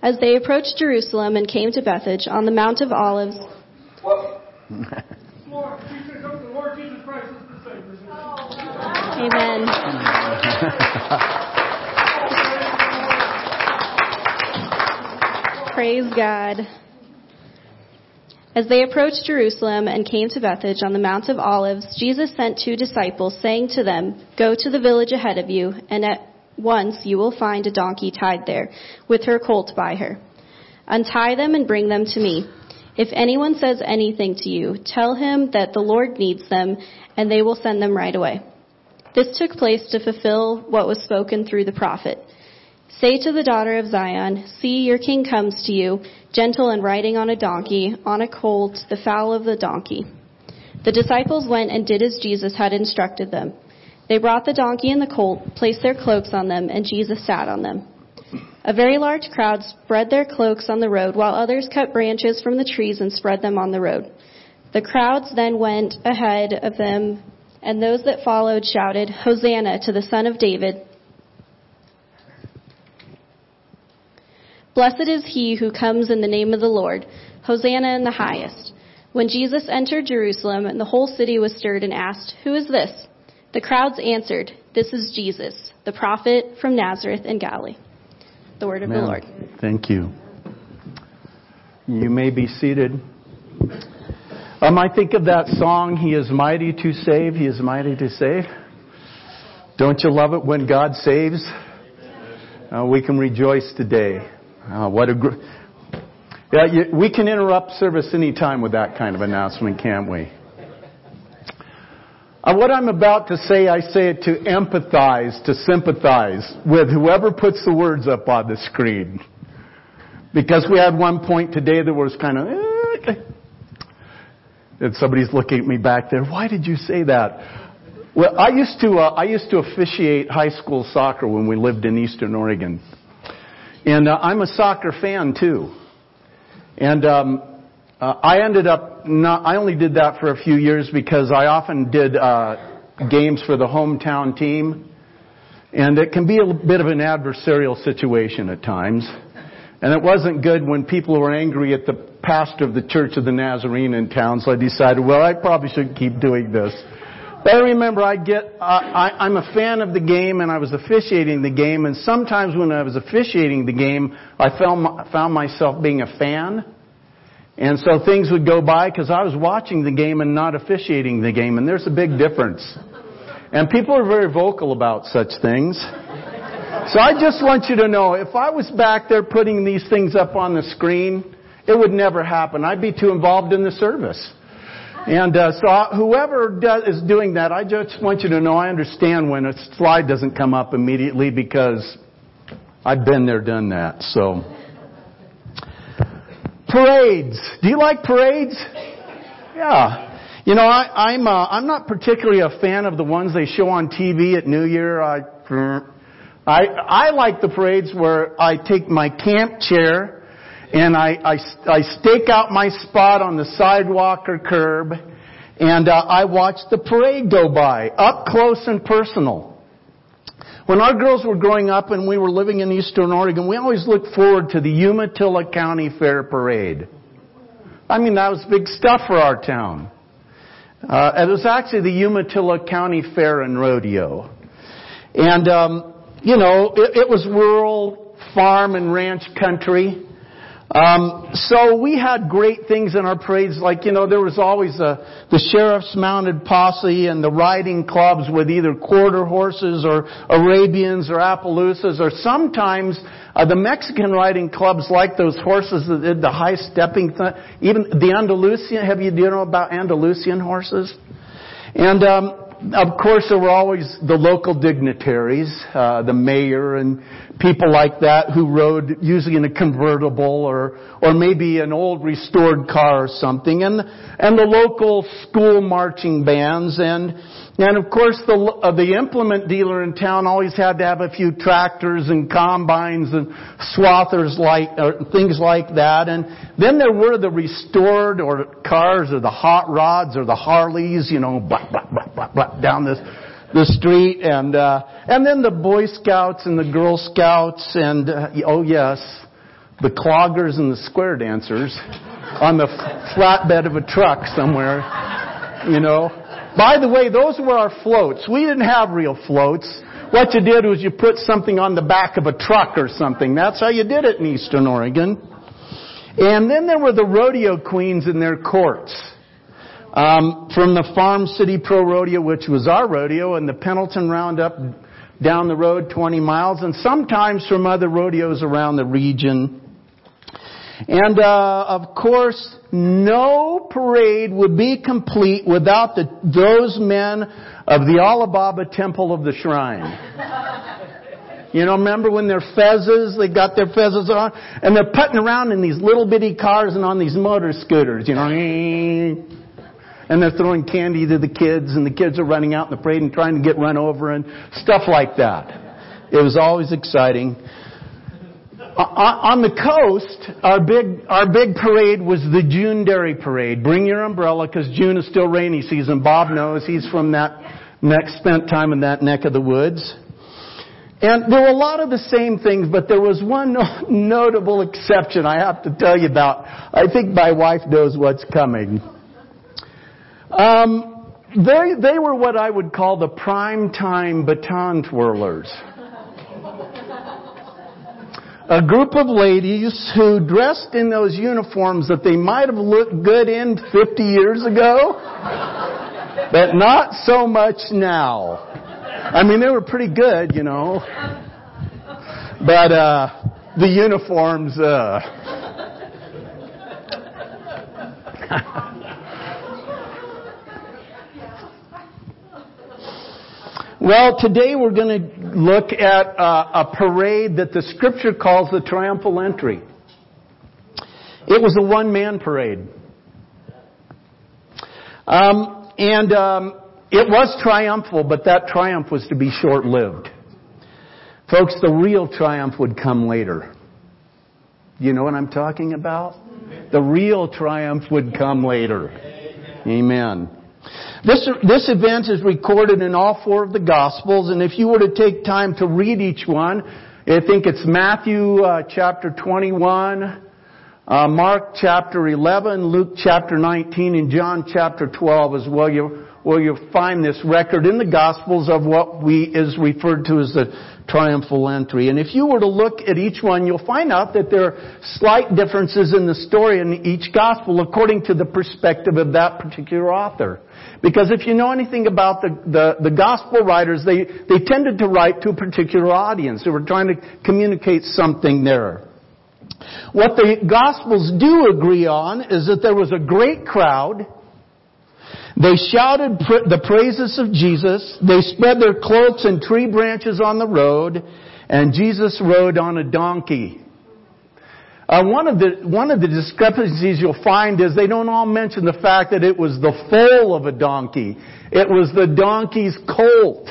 As they approached Jerusalem and came to Bethphage on the Mount of Olives, Lord, we should come to the Lord Jesus Christ is the Savior. Amen. Praise God. As they approached Jerusalem and came to Bethphage on the Mount of Olives, Jesus sent two disciples, saying to them, Go to the village ahead of you, and at once you will find a donkey tied there, with her colt by her. Untie them and bring them to me. If anyone says anything to you, tell him that the Lord needs them, and they will send them right away. This took place to fulfill what was spoken through the prophet. Say to the daughter of Zion, See, your king comes to you, gentle and riding on a donkey, on a colt, the foal of the donkey. The disciples went and did as Jesus had instructed them. They brought the donkey and the colt, placed their cloaks on them, and Jesus sat on them. A very large crowd spread their cloaks on the road, while others cut branches from the trees and spread them on the road. The crowds then went ahead of them, and those that followed shouted, Hosanna to the Son of David. Blessed is he who comes in the name of the Lord. Hosanna in the highest. When Jesus entered Jerusalem, the whole city was stirred and asked, Who is this? The crowds answered, This is Jesus, the prophet from Nazareth in Galilee. The word of the Lord. Thank you. You may be seated. Um, I think of that song, He is mighty to save, He is mighty to save. Don't you love it when God saves? Uh, we can rejoice today. Uh, what a gr- yeah, you, we can interrupt service anytime with that kind of announcement, can't we? Uh, what I'm about to say, I say it to empathize, to sympathize with whoever puts the words up on the screen. Because we had one point today that was kind of, eh, and somebody's looking at me back there. Why did you say that? Well, I used to uh, I used to officiate high school soccer when we lived in Eastern Oregon, and uh, I'm a soccer fan too. And um, uh, I ended up not. I only did that for a few years because I often did uh, games for the hometown team, and it can be a bit of an adversarial situation at times. And it wasn't good when people were angry at the pastor of the Church of the Nazarene in town, so I decided, well, I probably should keep doing this. But I remember I get, uh, I, I'm a fan of the game and I was officiating the game and sometimes when I was officiating the game, I found, found myself being a fan. And so things would go by because I was watching the game and not officiating the game and there's a big difference. And people are very vocal about such things. So I just want you to know, if I was back there putting these things up on the screen, it would never happen. I'd be too involved in the service. And uh, so I, whoever does, is doing that, I just want you to know I understand when a slide doesn't come up immediately because I've been there, done that. So parades. Do you like parades? Yeah. You know, I, I'm uh, I'm not particularly a fan of the ones they show on TV at New Year. I I I like the parades where I take my camp chair and I, I, I stake out my spot on the sidewalk or curb, and uh, I watch the parade go by, up close and personal. When our girls were growing up and we were living in Eastern Oregon, we always looked forward to the Umatilla County Fair Parade. I mean, that was big stuff for our town. Uh, it was actually the Umatilla County Fair and Rodeo. And, um, you know, it, it was rural farm and ranch country. Um, so we had great things in our parades, like you know, there was always a, the sheriff's mounted posse and the riding clubs with either quarter horses or Arabians or Appaloosas, or sometimes uh, the Mexican riding clubs like those horses that did the high stepping. Th- even the Andalusian. Have you do you know about Andalusian horses? And um, of course, there were always the local dignitaries, uh, the mayor and people like that who rode usually in a convertible or, or maybe an old restored car or something, and, and the local school marching bands, and, and of course the, uh, the implement dealer in town always had to have a few tractors and combines and swathers like, or things like that, and then there were the restored or cars or the hot rods or the Harleys, you know, blah, blah, blah, blah, blah, down this, the street and uh and then the boy scouts and the girl scouts and uh, oh yes the cloggers and the square dancers on the flatbed of a truck somewhere, you know. By the way, those were our floats. We didn't have real floats. What you did was you put something on the back of a truck or something. That's how you did it in Eastern Oregon. And then there were the rodeo queens in their courts. Um, from the Farm City Pro Rodeo, which was our rodeo, and the Pendleton Roundup down the road 20 miles, and sometimes from other rodeos around the region. And uh, of course, no parade would be complete without the, those men of the Alibaba Temple of the Shrine. You know, remember when they're fezzes, they got their fezzes on, and they're putting around in these little bitty cars and on these motor scooters, you know, and they're throwing candy to the kids, and the kids are running out in the parade and trying to get run over and stuff like that. It was always exciting. On the coast, our big, our big parade was the June Dairy Parade. Bring your umbrella because June is still rainy season. Bob knows he's from that next spent time in that neck of the woods. And there were a lot of the same things, but there was one notable exception I have to tell you about. I think my wife knows what's coming. Um, they, they were what I would call the prime time baton twirlers. A group of ladies who dressed in those uniforms that they might have looked good in 50 years ago, but not so much now. I mean, they were pretty good, you know. But, uh, the uniforms, uh, Well, today we're going to look at uh, a parade that the scripture calls the triumphal entry. It was a one-man parade. Um, and um, it was triumphal, but that triumph was to be short-lived. Folks, the real triumph would come later. You know what I'm talking about? The real triumph would come later. Amen. This, this event is recorded in all four of the Gospels, and if you were to take time to read each one, I think it's Matthew uh, chapter 21, uh, Mark chapter 11, Luke chapter 19, and John chapter 12 as well. You, well, you'll find this record in the Gospels of what we is referred to as the triumphal entry. And if you were to look at each one, you'll find out that there are slight differences in the story in each Gospel according to the perspective of that particular author. Because if you know anything about the, the, the, gospel writers, they, they tended to write to a particular audience. They were trying to communicate something there. What the gospels do agree on is that there was a great crowd. They shouted pr- the praises of Jesus. They spread their cloaks and tree branches on the road. And Jesus rode on a donkey. Uh, one of the one of the discrepancies you'll find is they don't all mention the fact that it was the foal of a donkey. It was the donkey's colt.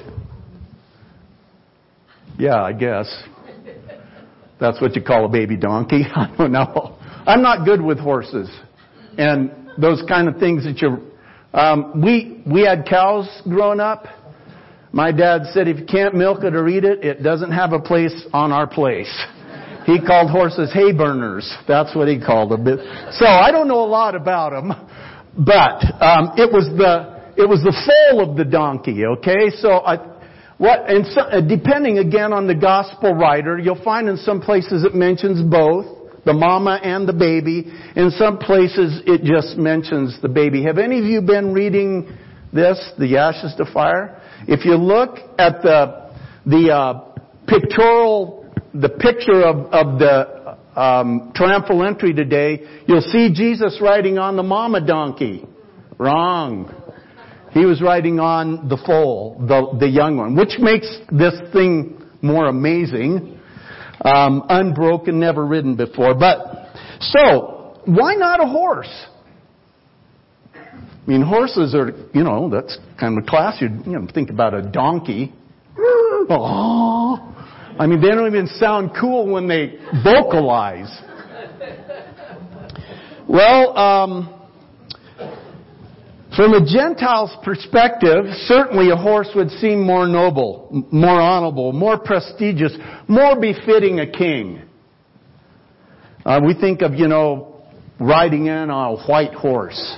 Yeah, I guess. That's what you call a baby donkey. I don't know. I'm not good with horses and those kind of things that you. Um, we we had cows growing up. My dad said if you can't milk it or eat it, it doesn't have a place on our place. He called horses hay burners. That's what he called them. So I don't know a lot about them, but um, it was the it was the foal of the donkey. Okay, so I, what and so, uh, depending again on the gospel writer, you'll find in some places it mentions both the mama and the baby. In some places it just mentions the baby. Have any of you been reading this, the Ashes to Fire? If you look at the the uh, pictorial the picture of, of the um, triumphal entry today, you'll see Jesus riding on the mama donkey. Wrong. He was riding on the foal, the, the young one, which makes this thing more amazing. Um, unbroken, never ridden before. But, so, why not a horse? I mean, horses are, you know, that's kind of a class. You, you know, think about a donkey. Oh, I mean, they don't even sound cool when they vocalize. Well, um, from a Gentile's perspective, certainly a horse would seem more noble, more honorable, more prestigious, more befitting a king. Uh, we think of, you know, riding in on a white horse.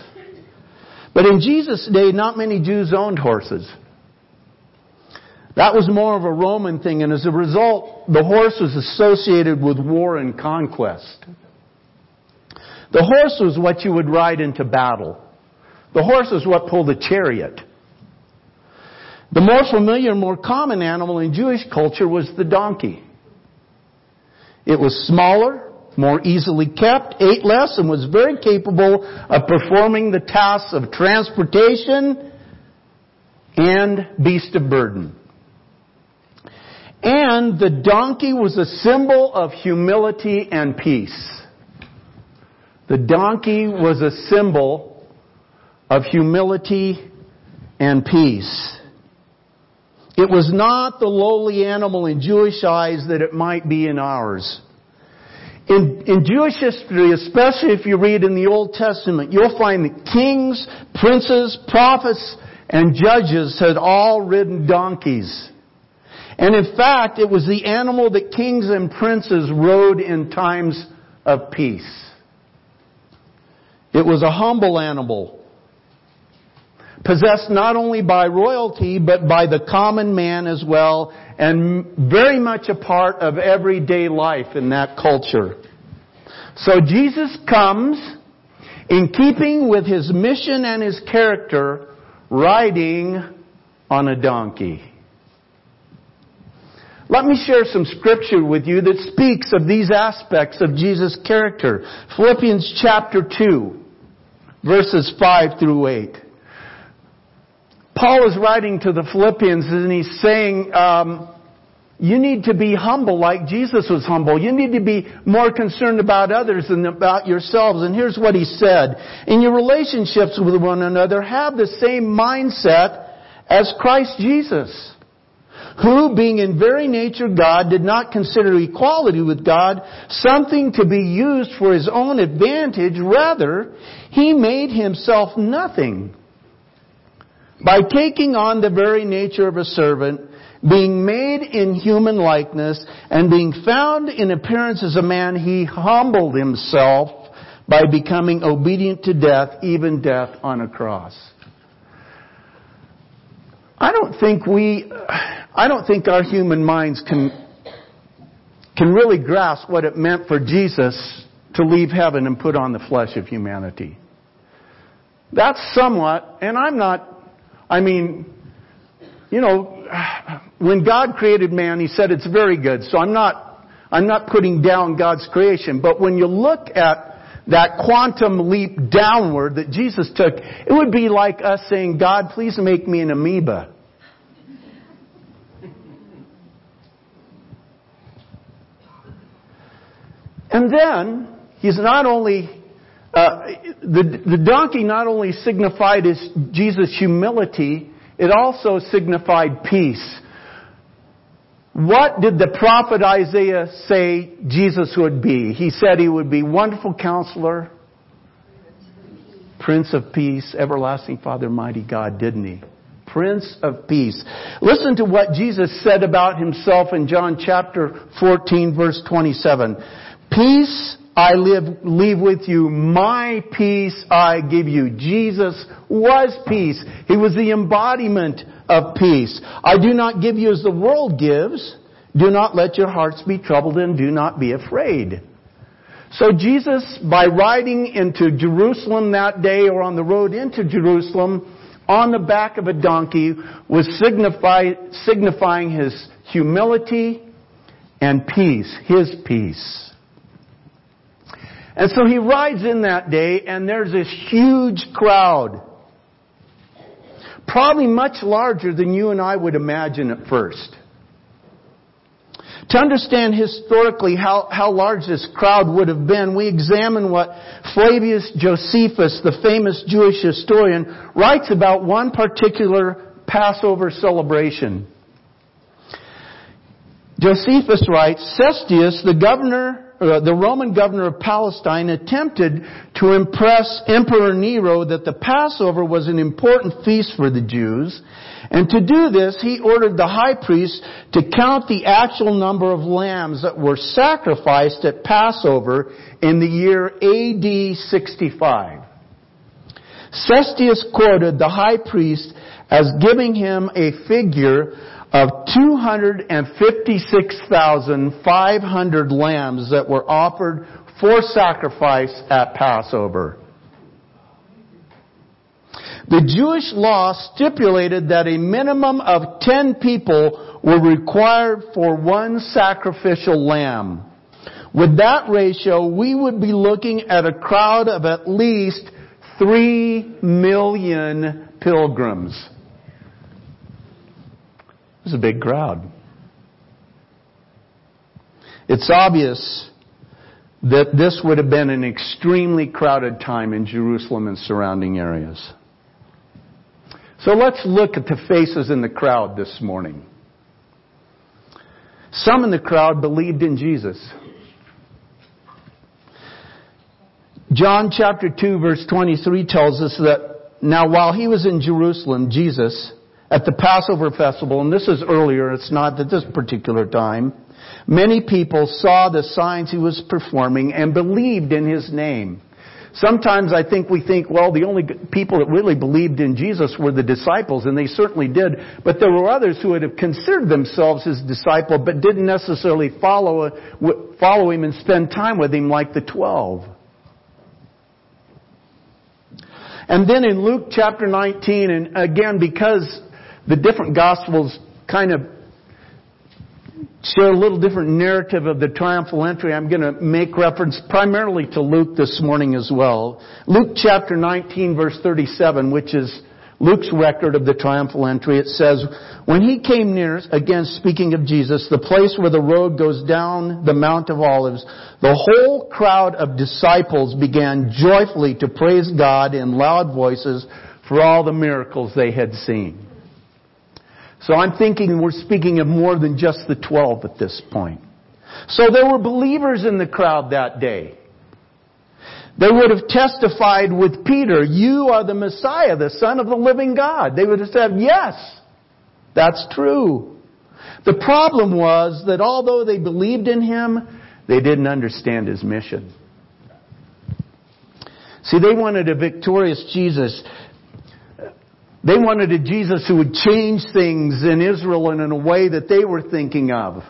But in Jesus' day, not many Jews owned horses. That was more of a Roman thing, and as a result, the horse was associated with war and conquest. The horse was what you would ride into battle. The horse is what pulled the chariot. The more familiar, more common animal in Jewish culture was the donkey. It was smaller, more easily kept, ate less, and was very capable of performing the tasks of transportation and beast of burden. And the donkey was a symbol of humility and peace. The donkey was a symbol of humility and peace. It was not the lowly animal in Jewish eyes that it might be in ours. In, in Jewish history, especially if you read in the Old Testament, you'll find that kings, princes, prophets, and judges had all ridden donkeys. And in fact, it was the animal that kings and princes rode in times of peace. It was a humble animal possessed not only by royalty, but by the common man as well, and very much a part of everyday life in that culture. So Jesus comes in keeping with his mission and his character, riding on a donkey. Let me share some scripture with you that speaks of these aspects of Jesus' character. Philippians chapter 2, verses 5 through 8. Paul is writing to the Philippians and he's saying, um, you need to be humble like Jesus was humble. You need to be more concerned about others than about yourselves. And here's what he said. In your relationships with one another, have the same mindset as Christ Jesus, who, being in very nature God, did not consider equality with God something to be used for his own advantage. Rather, he made himself nothing by taking on the very nature of a servant, being made in human likeness, and being found in appearance as a man, he humbled himself by becoming obedient to death, even death on a cross. I don't think we, I don't think our human minds can, can really grasp what it meant for Jesus to leave heaven and put on the flesh of humanity. That's somewhat, and I'm not I mean, you know, when God created man, He said it's very good. So I'm not, I'm not putting down God's creation. But when you look at that quantum leap downward that Jesus took, it would be like us saying, God, please make me an amoeba. And then, he's not only uh, the, the donkey not only signified his, Jesus' humility, it also signified peace. What did the prophet Isaiah say Jesus would be? He said he would be wonderful counselor, Prince of Peace, everlasting Father, mighty God, didn't he? Prince of Peace. Listen to what Jesus said about himself in John chapter 14 verse 27. Peace I live, leave with you. My peace I give you. Jesus was peace. He was the embodiment of peace. I do not give you as the world gives. Do not let your hearts be troubled and do not be afraid. So Jesus, by riding into Jerusalem that day or on the road into Jerusalem on the back of a donkey was signify, signifying his humility and peace, his peace. And so he rides in that day and there's this huge crowd. Probably much larger than you and I would imagine at first. To understand historically how, how large this crowd would have been, we examine what Flavius Josephus, the famous Jewish historian, writes about one particular Passover celebration. Josephus writes, Cestius, the governor uh, the Roman governor of Palestine attempted to impress Emperor Nero that the Passover was an important feast for the Jews. And to do this, he ordered the high priest to count the actual number of lambs that were sacrificed at Passover in the year AD 65. Cestius quoted the high priest as giving him a figure of 256,500 lambs that were offered for sacrifice at Passover. The Jewish law stipulated that a minimum of 10 people were required for one sacrificial lamb. With that ratio, we would be looking at a crowd of at least 3 million pilgrims. Was a big crowd. It's obvious that this would have been an extremely crowded time in Jerusalem and surrounding areas. So let's look at the faces in the crowd this morning. Some in the crowd believed in Jesus. John chapter 2 verse 23 tells us that now while he was in Jerusalem, Jesus, at the Passover festival, and this is earlier, it's not at this particular time, many people saw the signs he was performing and believed in his name. Sometimes I think we think, well, the only people that really believed in Jesus were the disciples, and they certainly did. But there were others who would have considered themselves his disciple, but didn't necessarily follow, uh, follow him and spend time with him like the twelve. And then in Luke chapter 19, and again, because the different gospels kind of share a little different narrative of the triumphal entry. I'm going to make reference primarily to Luke this morning as well. Luke chapter 19 verse 37, which is Luke's record of the triumphal entry, it says, When he came near, again speaking of Jesus, the place where the road goes down the Mount of Olives, the whole crowd of disciples began joyfully to praise God in loud voices for all the miracles they had seen. So I'm thinking we're speaking of more than just the 12 at this point. So there were believers in the crowd that day. They would have testified with Peter, you are the Messiah, the Son of the living God. They would have said, yes, that's true. The problem was that although they believed in him, they didn't understand his mission. See, they wanted a victorious Jesus they wanted a Jesus who would change things in Israel and in a way that they were thinking of.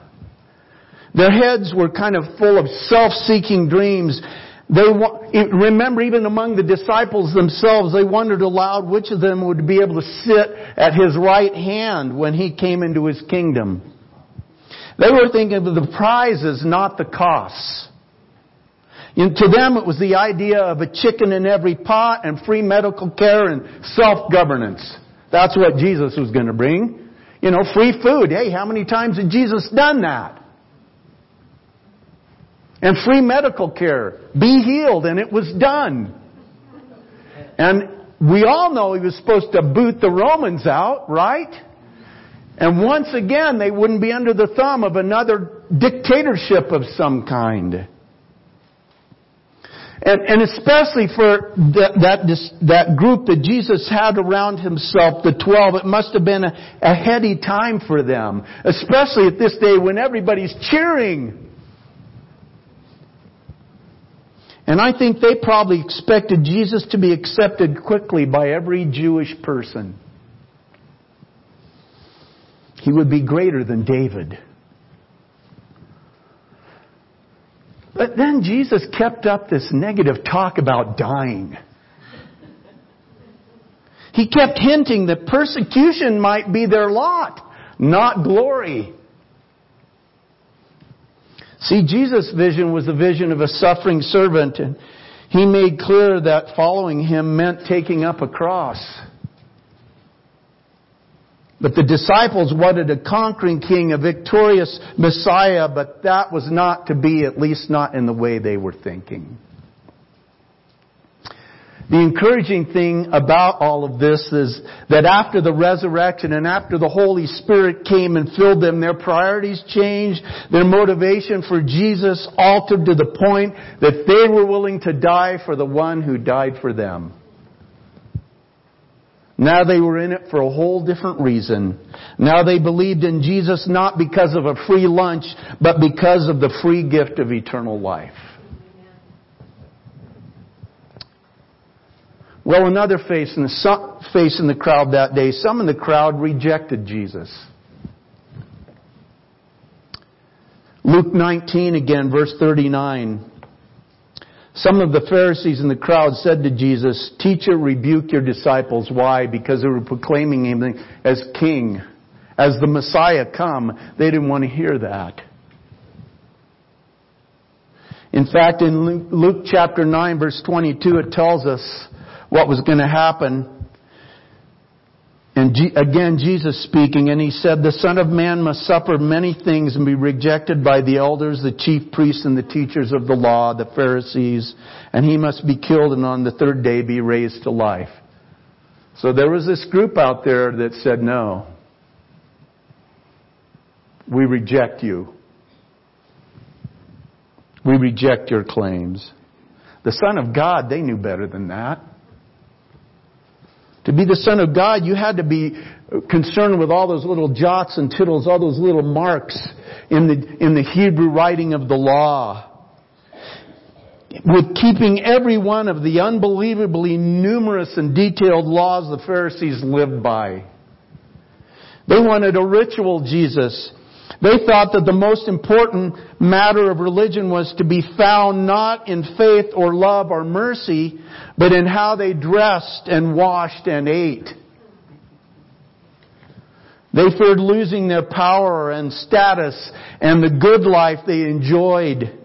Their heads were kind of full of self-seeking dreams. They remember even among the disciples themselves, they wondered aloud which of them would be able to sit at his right hand when he came into his kingdom. They were thinking of the prizes, not the costs. And to them, it was the idea of a chicken in every pot and free medical care and self-governance. That's what Jesus was going to bring. You know, free food. Hey, how many times had Jesus done that? And free medical care. Be healed, and it was done. And we all know he was supposed to boot the Romans out, right? And once again, they wouldn't be under the thumb of another dictatorship of some kind. And, and especially for the, that, that group that Jesus had around himself, the twelve, it must have been a, a heady time for them. Especially at this day when everybody's cheering. And I think they probably expected Jesus to be accepted quickly by every Jewish person. He would be greater than David. But then Jesus kept up this negative talk about dying. He kept hinting that persecution might be their lot, not glory. See, Jesus' vision was the vision of a suffering servant, and he made clear that following him meant taking up a cross. But the disciples wanted a conquering king, a victorious Messiah, but that was not to be, at least not in the way they were thinking. The encouraging thing about all of this is that after the resurrection and after the Holy Spirit came and filled them, their priorities changed, their motivation for Jesus altered to the point that they were willing to die for the one who died for them. Now they were in it for a whole different reason. Now they believed in Jesus not because of a free lunch, but because of the free gift of eternal life. Well, another face in, the, face in the crowd that day, some in the crowd rejected Jesus. Luke 19 again, verse 39. Some of the Pharisees in the crowd said to Jesus, Teacher, rebuke your disciples. Why? Because they were proclaiming him as king, as the Messiah come. They didn't want to hear that. In fact, in Luke chapter 9 verse 22, it tells us what was going to happen. And again, Jesus speaking, and he said, The Son of Man must suffer many things and be rejected by the elders, the chief priests, and the teachers of the law, the Pharisees, and he must be killed and on the third day be raised to life. So there was this group out there that said, No, we reject you. We reject your claims. The Son of God, they knew better than that. To be the Son of God, you had to be concerned with all those little jots and tittles, all those little marks in the, in the Hebrew writing of the law. With keeping every one of the unbelievably numerous and detailed laws the Pharisees lived by. They wanted a ritual Jesus. They thought that the most important matter of religion was to be found not in faith or love or mercy, but in how they dressed and washed and ate. They feared losing their power and status and the good life they enjoyed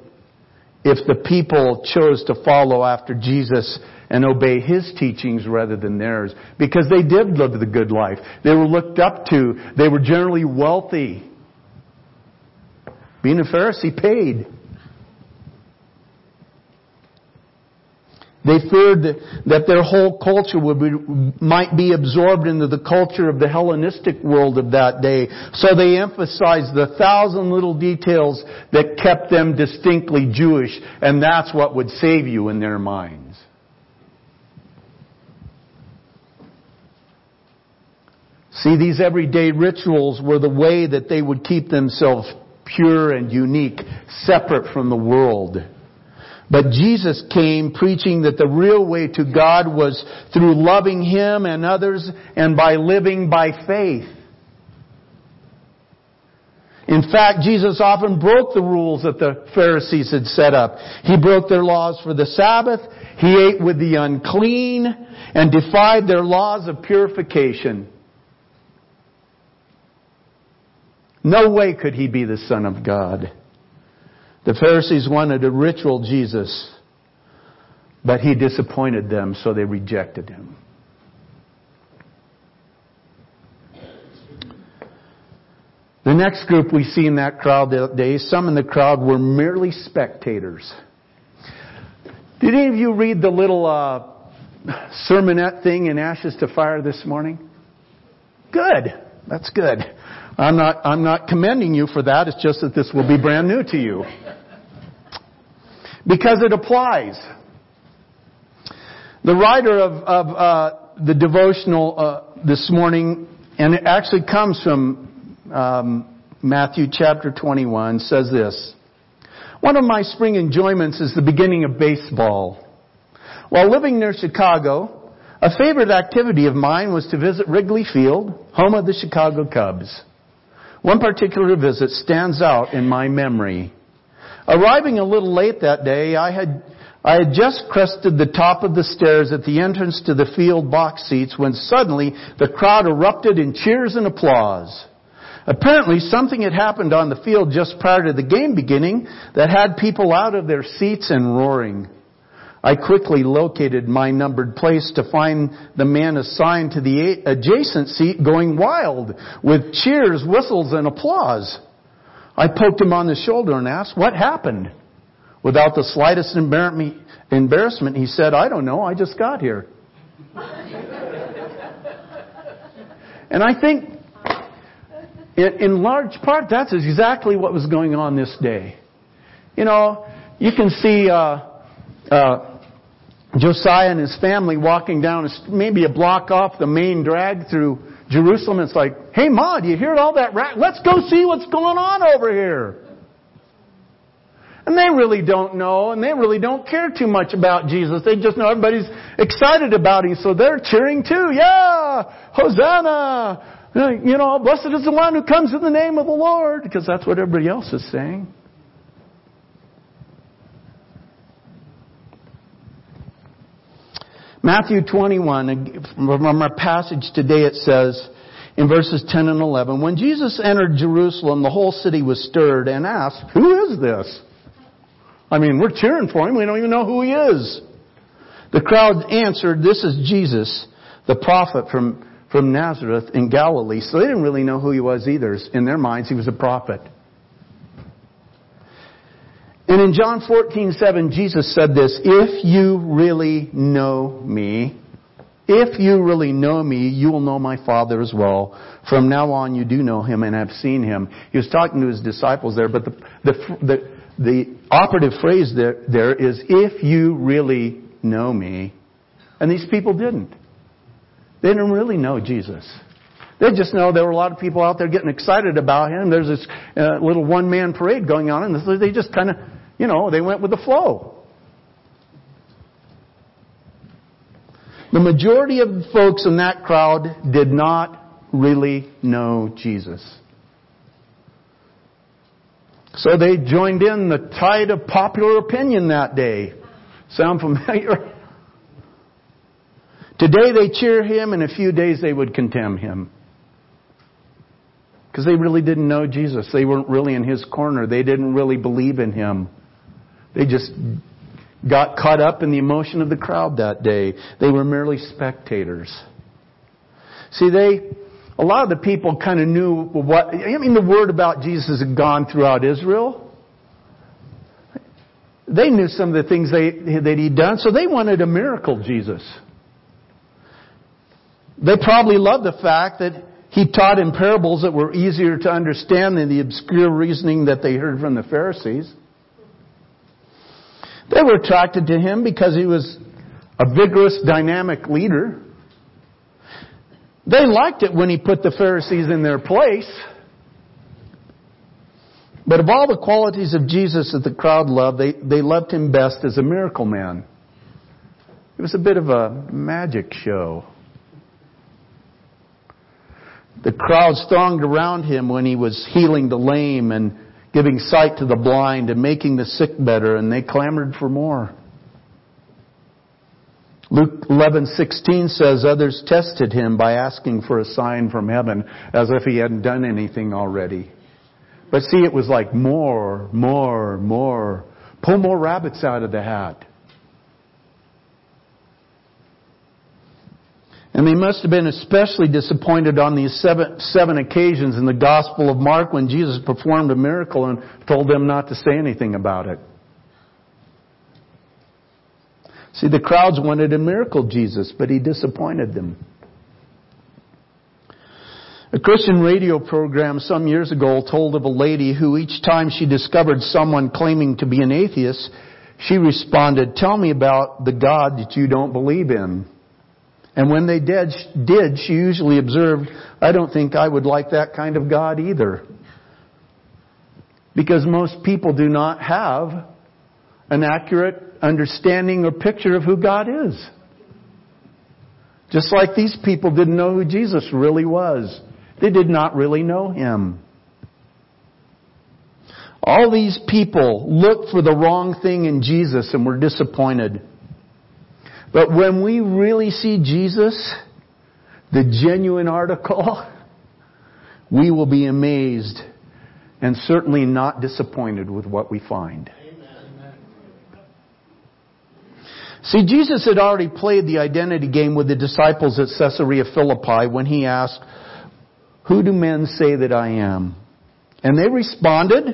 if the people chose to follow after Jesus and obey his teachings rather than theirs. Because they did live the good life. They were looked up to. They were generally wealthy. Being a Pharisee paid. They feared that their whole culture would be, might be absorbed into the culture of the Hellenistic world of that day. So they emphasized the thousand little details that kept them distinctly Jewish, and that's what would save you in their minds. See, these everyday rituals were the way that they would keep themselves pure and unique, separate from the world. But Jesus came preaching that the real way to God was through loving Him and others and by living by faith. In fact, Jesus often broke the rules that the Pharisees had set up. He broke their laws for the Sabbath, He ate with the unclean, and defied their laws of purification. No way could he be the Son of God. The Pharisees wanted a ritual Jesus, but he disappointed them, so they rejected him. The next group we see in that crowd that day, some in the crowd were merely spectators. Did any of you read the little uh, sermonette thing in Ashes to Fire this morning? Good. That's good. I'm not, I'm not commending you for that. It's just that this will be brand new to you. Because it applies. The writer of, of uh, the devotional uh, this morning, and it actually comes from um, Matthew chapter 21, says this. One of my spring enjoyments is the beginning of baseball. While living near Chicago, a favorite activity of mine was to visit Wrigley Field, home of the Chicago Cubs. One particular visit stands out in my memory. Arriving a little late that day, I had, I had just crested the top of the stairs at the entrance to the field box seats when suddenly the crowd erupted in cheers and applause. Apparently something had happened on the field just prior to the game beginning that had people out of their seats and roaring. I quickly located my numbered place to find the man assigned to the adjacent seat going wild with cheers, whistles, and applause. I poked him on the shoulder and asked, what happened? Without the slightest embarrassment, he said, I don't know, I just got here. and I think, in large part, that's exactly what was going on this day. You know, you can see uh, uh, Josiah and his family walking down maybe a block off the main drag through Jerusalem. It's like, hey, Ma, do you hear all that? Ra- Let's go see what's going on over here. And they really don't know, and they really don't care too much about Jesus. They just know everybody's excited about him, so they're cheering too. Yeah! Hosanna! You know, blessed is the one who comes in the name of the Lord, because that's what everybody else is saying. Matthew 21, from our passage today, it says in verses 10 and 11, When Jesus entered Jerusalem, the whole city was stirred and asked, Who is this? I mean, we're cheering for him. We don't even know who he is. The crowd answered, This is Jesus, the prophet from, from Nazareth in Galilee. So they didn't really know who he was either. In their minds, he was a prophet. And in John 14, 7, Jesus said this, If you really know me, if you really know me, you will know my Father as well. From now on, you do know him and have seen him. He was talking to his disciples there, but the, the, the, the operative phrase there, there is, if you really know me. And these people didn't. They didn't really know Jesus. They just know there were a lot of people out there getting excited about him. There's this uh, little one-man parade going on, and they just kind of you know, they went with the flow. The majority of folks in that crowd did not really know Jesus. So they joined in the tide of popular opinion that day. Sound familiar? Today they cheer him, in a few days they would condemn him. Because they really didn't know Jesus. They weren't really in his corner. They didn't really believe in him. They just got caught up in the emotion of the crowd that day. They were merely spectators. See, they, a lot of the people kind of knew what, I mean, the word about Jesus had gone throughout Israel. They knew some of the things they, that he'd done, so they wanted a miracle Jesus. They probably loved the fact that he taught in parables that were easier to understand than the obscure reasoning that they heard from the Pharisees. They were attracted to him because he was a vigorous, dynamic leader. They liked it when he put the Pharisees in their place. But of all the qualities of Jesus that the crowd loved, they, they loved him best as a miracle man. It was a bit of a magic show. The crowd thronged around him when he was healing the lame and giving sight to the blind and making the sick better, and they clamored for more. Luke 11:16 says others tested him by asking for a sign from heaven as if he hadn't done anything already. But see, it was like more, more, more. Pull more rabbits out of the hat. And they must have been especially disappointed on these seven, seven occasions in the Gospel of Mark when Jesus performed a miracle and told them not to say anything about it. See, the crowds wanted a miracle Jesus, but he disappointed them. A Christian radio program some years ago told of a lady who each time she discovered someone claiming to be an atheist, she responded, tell me about the God that you don't believe in. And when they did, did, she usually observed, I don't think I would like that kind of God either. Because most people do not have an accurate understanding or picture of who God is. Just like these people didn't know who Jesus really was. They did not really know Him. All these people looked for the wrong thing in Jesus and were disappointed. But when we really see Jesus, the genuine article, we will be amazed and certainly not disappointed with what we find. See, Jesus had already played the identity game with the disciples at Caesarea Philippi when he asked, Who do men say that I am? And they responded,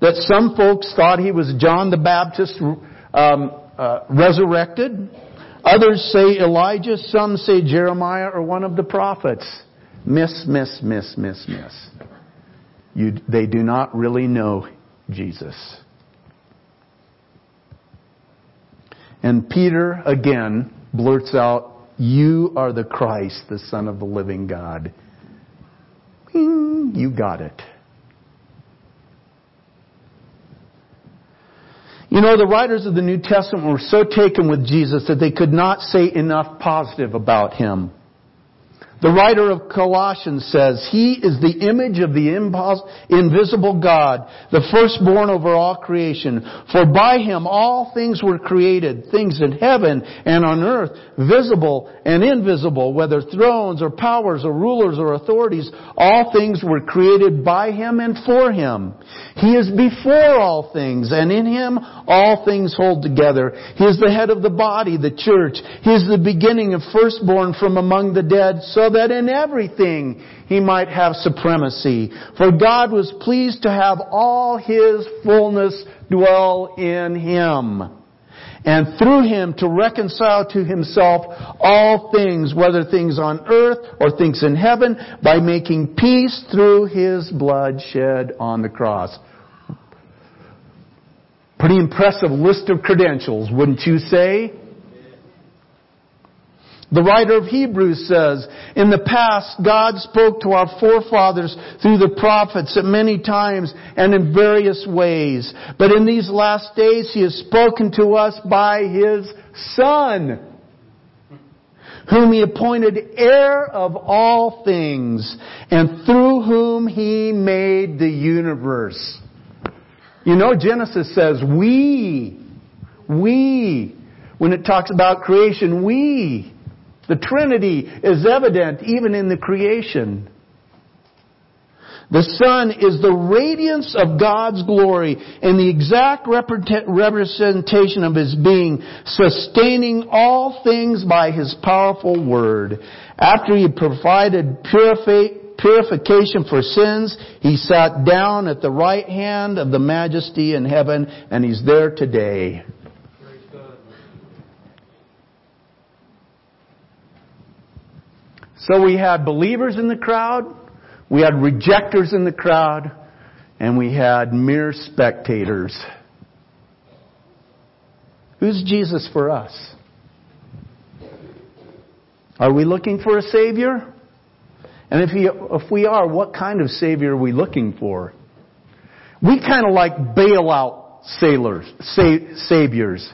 that some folks thought he was John the Baptist um, uh, resurrected. Others say Elijah. Some say Jeremiah or one of the prophets. Miss, miss, miss, miss, miss. You, they do not really know Jesus. And Peter again blurts out, You are the Christ, the Son of the living God. You got it. You know, the writers of the New Testament were so taken with Jesus that they could not say enough positive about him. The writer of Colossians says, He is the image of the invisible God, the firstborn over all creation. For by Him all things were created, things in heaven and on earth, visible and invisible, whether thrones or powers or rulers or authorities, all things were created by Him and for Him. He is before all things, and in Him all things hold together. He is the head of the body, the church. He is the beginning of firstborn from among the dead, so that in everything he might have supremacy. For God was pleased to have all his fullness dwell in him. And through him to reconcile to himself all things, whether things on earth or things in heaven, by making peace through his blood shed on the cross. Pretty impressive list of credentials, wouldn't you say? The writer of Hebrews says, in the past, God spoke to our forefathers through the prophets at many times and in various ways. But in these last days, He has spoken to us by His Son, whom He appointed heir of all things, and through whom He made the universe. You know, Genesis says, we, we, when it talks about creation, we, the Trinity is evident even in the creation. The Son is the radiance of God's glory and the exact representation of His being, sustaining all things by His powerful Word. After He provided purification for sins, He sat down at the right hand of the Majesty in heaven, and He's there today. So we had believers in the crowd, we had rejectors in the crowd, and we had mere spectators. Who's Jesus for us? Are we looking for a Savior? And if, he, if we are, what kind of Savior are we looking for? We kind of like bailout sailors, sa- saviors.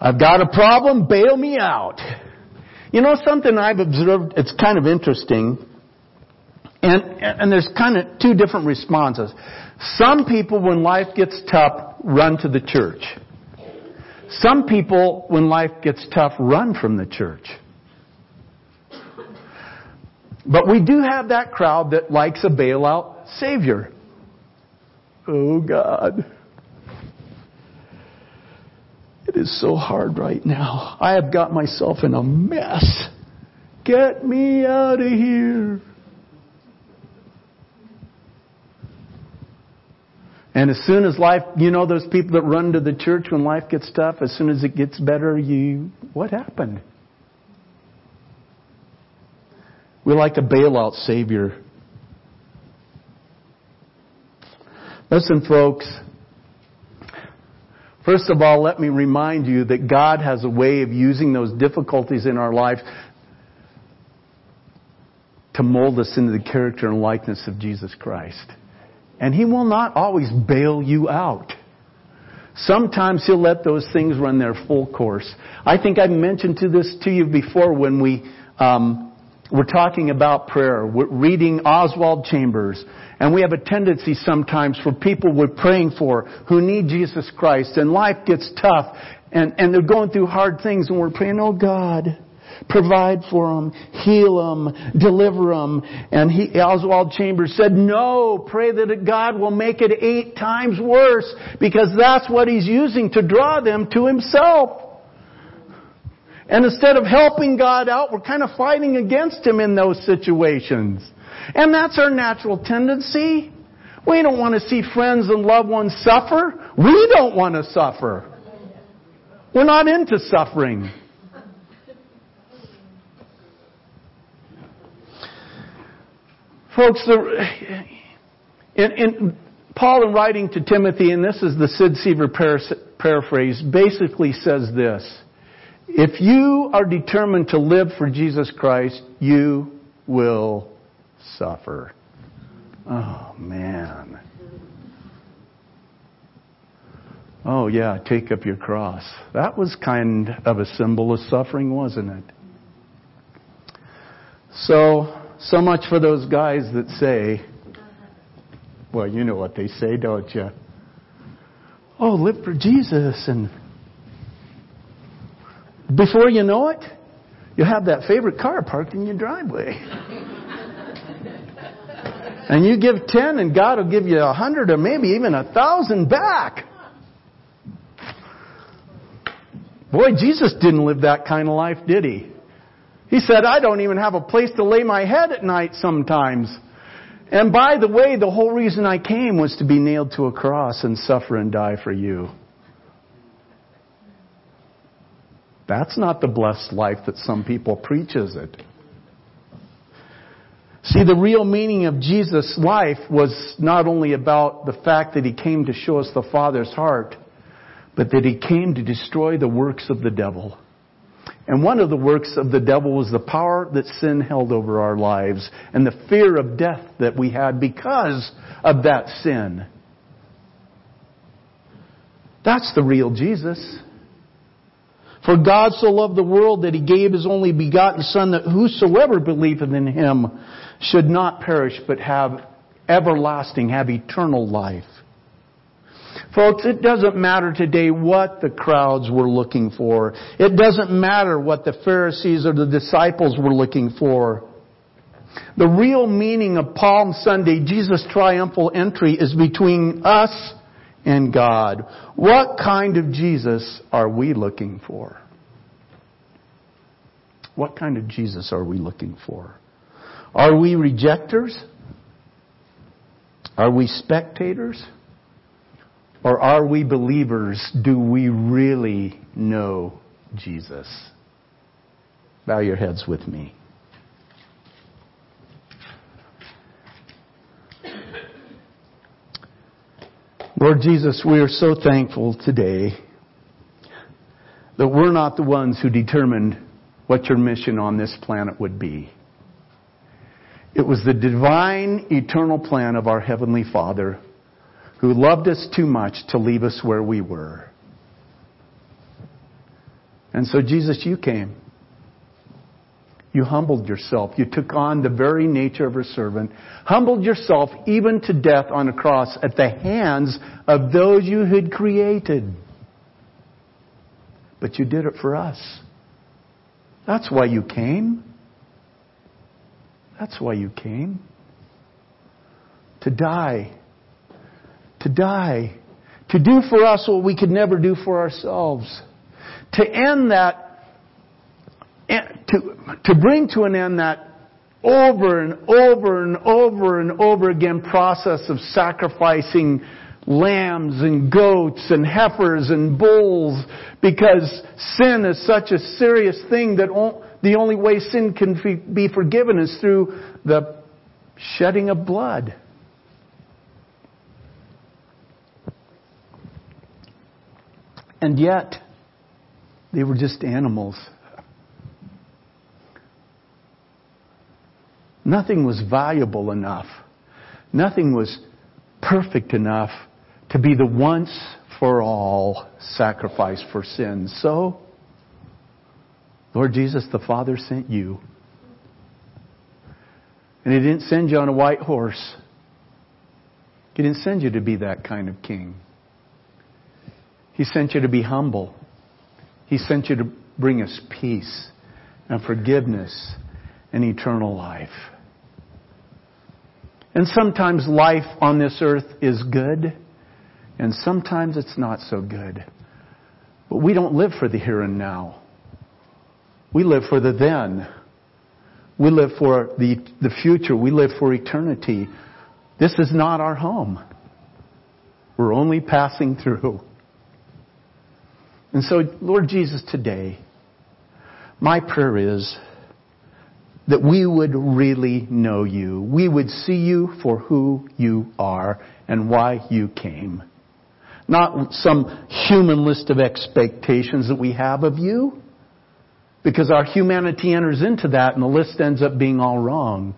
I've got a problem, bail me out. You know something I've observed, it's kind of interesting, and, and there's kind of two different responses. Some people, when life gets tough, run to the church. Some people, when life gets tough, run from the church. But we do have that crowd that likes a bailout savior. Oh God. It is so hard right now. I have got myself in a mess. Get me out of here. And as soon as life, you know those people that run to the church when life gets tough, as soon as it gets better, you, what happened? We're like a bailout savior. Listen, folks, First of all, let me remind you that God has a way of using those difficulties in our life to mold us into the character and likeness of Jesus Christ. And He will not always bail you out. Sometimes He'll let those things run their full course. I think I mentioned to this to you before when we um, were talking about prayer. We're reading Oswald Chambers and we have a tendency sometimes for people we're praying for who need Jesus Christ and life gets tough and, and they're going through hard things and we're praying, oh God, provide for them, heal them, deliver them. And he, Oswald Chambers said, no, pray that God will make it eight times worse because that's what he's using to draw them to himself. And instead of helping God out, we're kind of fighting against Him in those situations. And that's our natural tendency. We don't want to see friends and loved ones suffer. We don't want to suffer. We're not into suffering. Folks, the, in, in, Paul, in writing to Timothy, and this is the Sid Seaver paraphrase, basically says this If you are determined to live for Jesus Christ, you will suffer. Oh, man. Oh, yeah, take up your cross. That was kind of a symbol of suffering, wasn't it? So, so much for those guys that say, well, you know what they say, don't you? Oh, live for Jesus. And before you know it, you have that favorite car parked in your driveway. and you give 10 and God will give you a hundred or maybe even a thousand back. Boy, Jesus didn't live that kind of life, did he? He said, I don't even have a place to lay my head at night sometimes. And by the way, the whole reason I came was to be nailed to a cross and suffer and die for you. That's not the blessed life that some people preach, is it? See, the real meaning of Jesus' life was not only about the fact that he came to show us the Father's heart, but that he came to destroy the works of the devil. And one of the works of the devil was the power that sin held over our lives and the fear of death that we had because of that sin. That's the real Jesus. For God so loved the world that he gave his only begotten Son that whosoever believeth in him should not perish but have everlasting, have eternal life. Folks, it doesn't matter today what the crowds were looking for. It doesn't matter what the Pharisees or the disciples were looking for. The real meaning of Palm Sunday, Jesus' triumphal entry, is between us and God. What kind of Jesus are we looking for? What kind of Jesus are we looking for? Are we rejectors? Are we spectators? Or are we believers? Do we really know Jesus? Bow your heads with me. Lord Jesus, we are so thankful today that we're not the ones who determined what your mission on this planet would be. It was the divine, eternal plan of our Heavenly Father who loved us too much to leave us where we were. And so, Jesus, you came. You humbled yourself. You took on the very nature of a servant, humbled yourself even to death on a cross at the hands of those you had created. But you did it for us. That's why you came. That's why you came. To die to die, to do for us what we could never do for ourselves, to end that, Eh, to, to bring to an end that over and over and over and over again process of sacrificing lambs and goats and heifers and bulls because sin is such a serious thing that the only way sin can be forgiven is through the shedding of blood. And yet, they were just animals. Nothing was valuable enough. Nothing was perfect enough to be the once for all sacrifice for sin. So, Lord Jesus, the Father sent you. And He didn't send you on a white horse. He didn't send you to be that kind of king. He sent you to be humble. He sent you to bring us peace and forgiveness and eternal life. And sometimes life on this earth is good, and sometimes it's not so good. But we don't live for the here and now. We live for the then. We live for the, the future. We live for eternity. This is not our home. We're only passing through. And so, Lord Jesus, today, my prayer is that we would really know you. We would see you for who you are and why you came. Not some human list of expectations that we have of you, because our humanity enters into that and the list ends up being all wrong.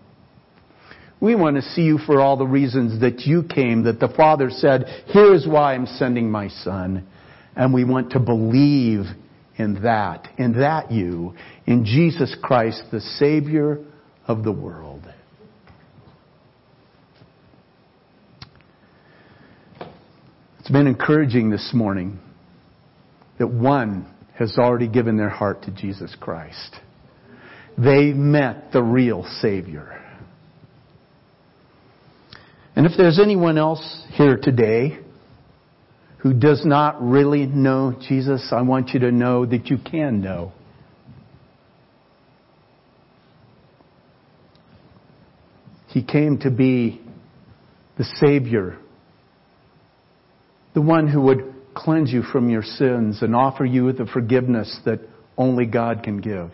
We want to see you for all the reasons that you came, that the Father said, here is why I'm sending my Son. And we want to believe in that, in that you, in Jesus Christ, the Savior of the world. It's been encouraging this morning that one has already given their heart to Jesus Christ. They met the real Savior. And if there's anyone else here today who does not really know Jesus, I want you to know that you can know. He came to be the Savior, the one who would cleanse you from your sins and offer you the forgiveness that only God can give.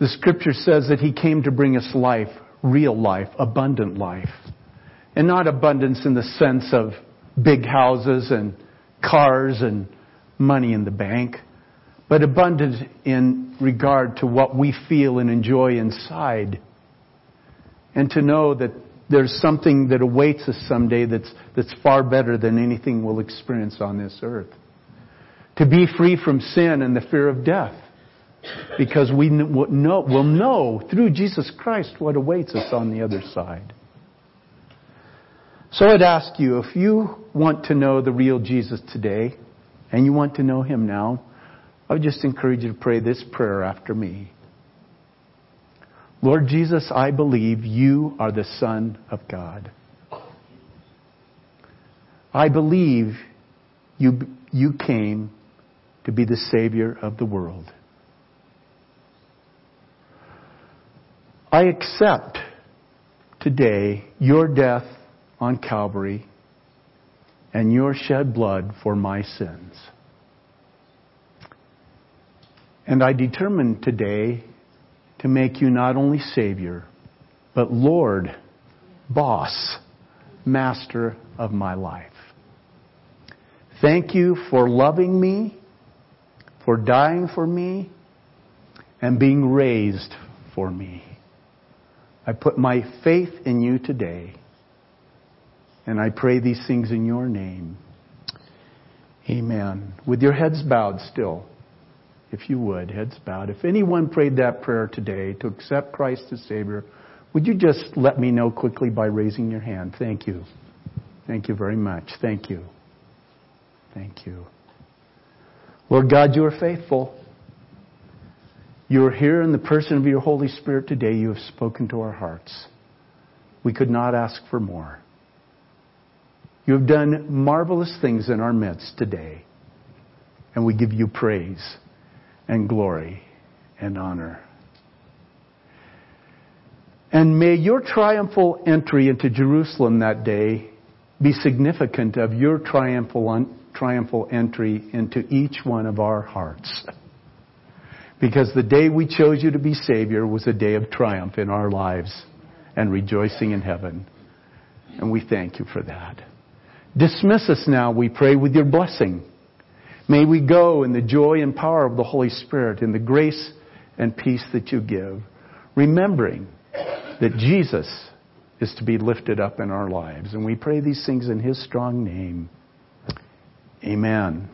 The scripture says that he came to bring us life, real life, abundant life. And not abundance in the sense of big houses and cars and money in the bank, but abundant in regard to what we feel and enjoy inside. And to know that there's something that awaits us someday that's, that's far better than anything we'll experience on this earth. To be free from sin and the fear of death. Because we know, we'll know through Jesus Christ what awaits us on the other side. So I'd ask you, if you want to know the real Jesus today, and you want to know Him now, I would just encourage you to pray this prayer after me. Lord Jesus, I believe you are the Son of God. I believe you, you came to be the Savior of the world. I accept today your death on Calvary and your shed blood for my sins. And I determined today to make you not only Savior, but Lord, boss, master of my life. Thank you for loving me, for dying for me, and being raised for me. I put my faith in you today. And I pray these things in your name. Amen. With your heads bowed still, if you would, heads bowed. If anyone prayed that prayer today to accept Christ as Savior, would you just let me know quickly by raising your hand? Thank you. Thank you very much. Thank you. Thank you. Lord God, you are faithful. You are here in the person of your Holy Spirit today. You have spoken to our hearts. We could not ask for more. You have done marvelous things in our midst today. And we give you praise and glory and honor. And may your triumphal entry into Jerusalem that day be significant of your triumphal, triumphal entry into each one of our hearts. Because the day we chose you to be Savior was a day of triumph in our lives and rejoicing in heaven. And we thank you for that. Dismiss us now, we pray, with your blessing. May we go in the joy and power of the Holy Spirit, in the grace and peace that you give, remembering that Jesus is to be lifted up in our lives. And we pray these things in his strong name. Amen.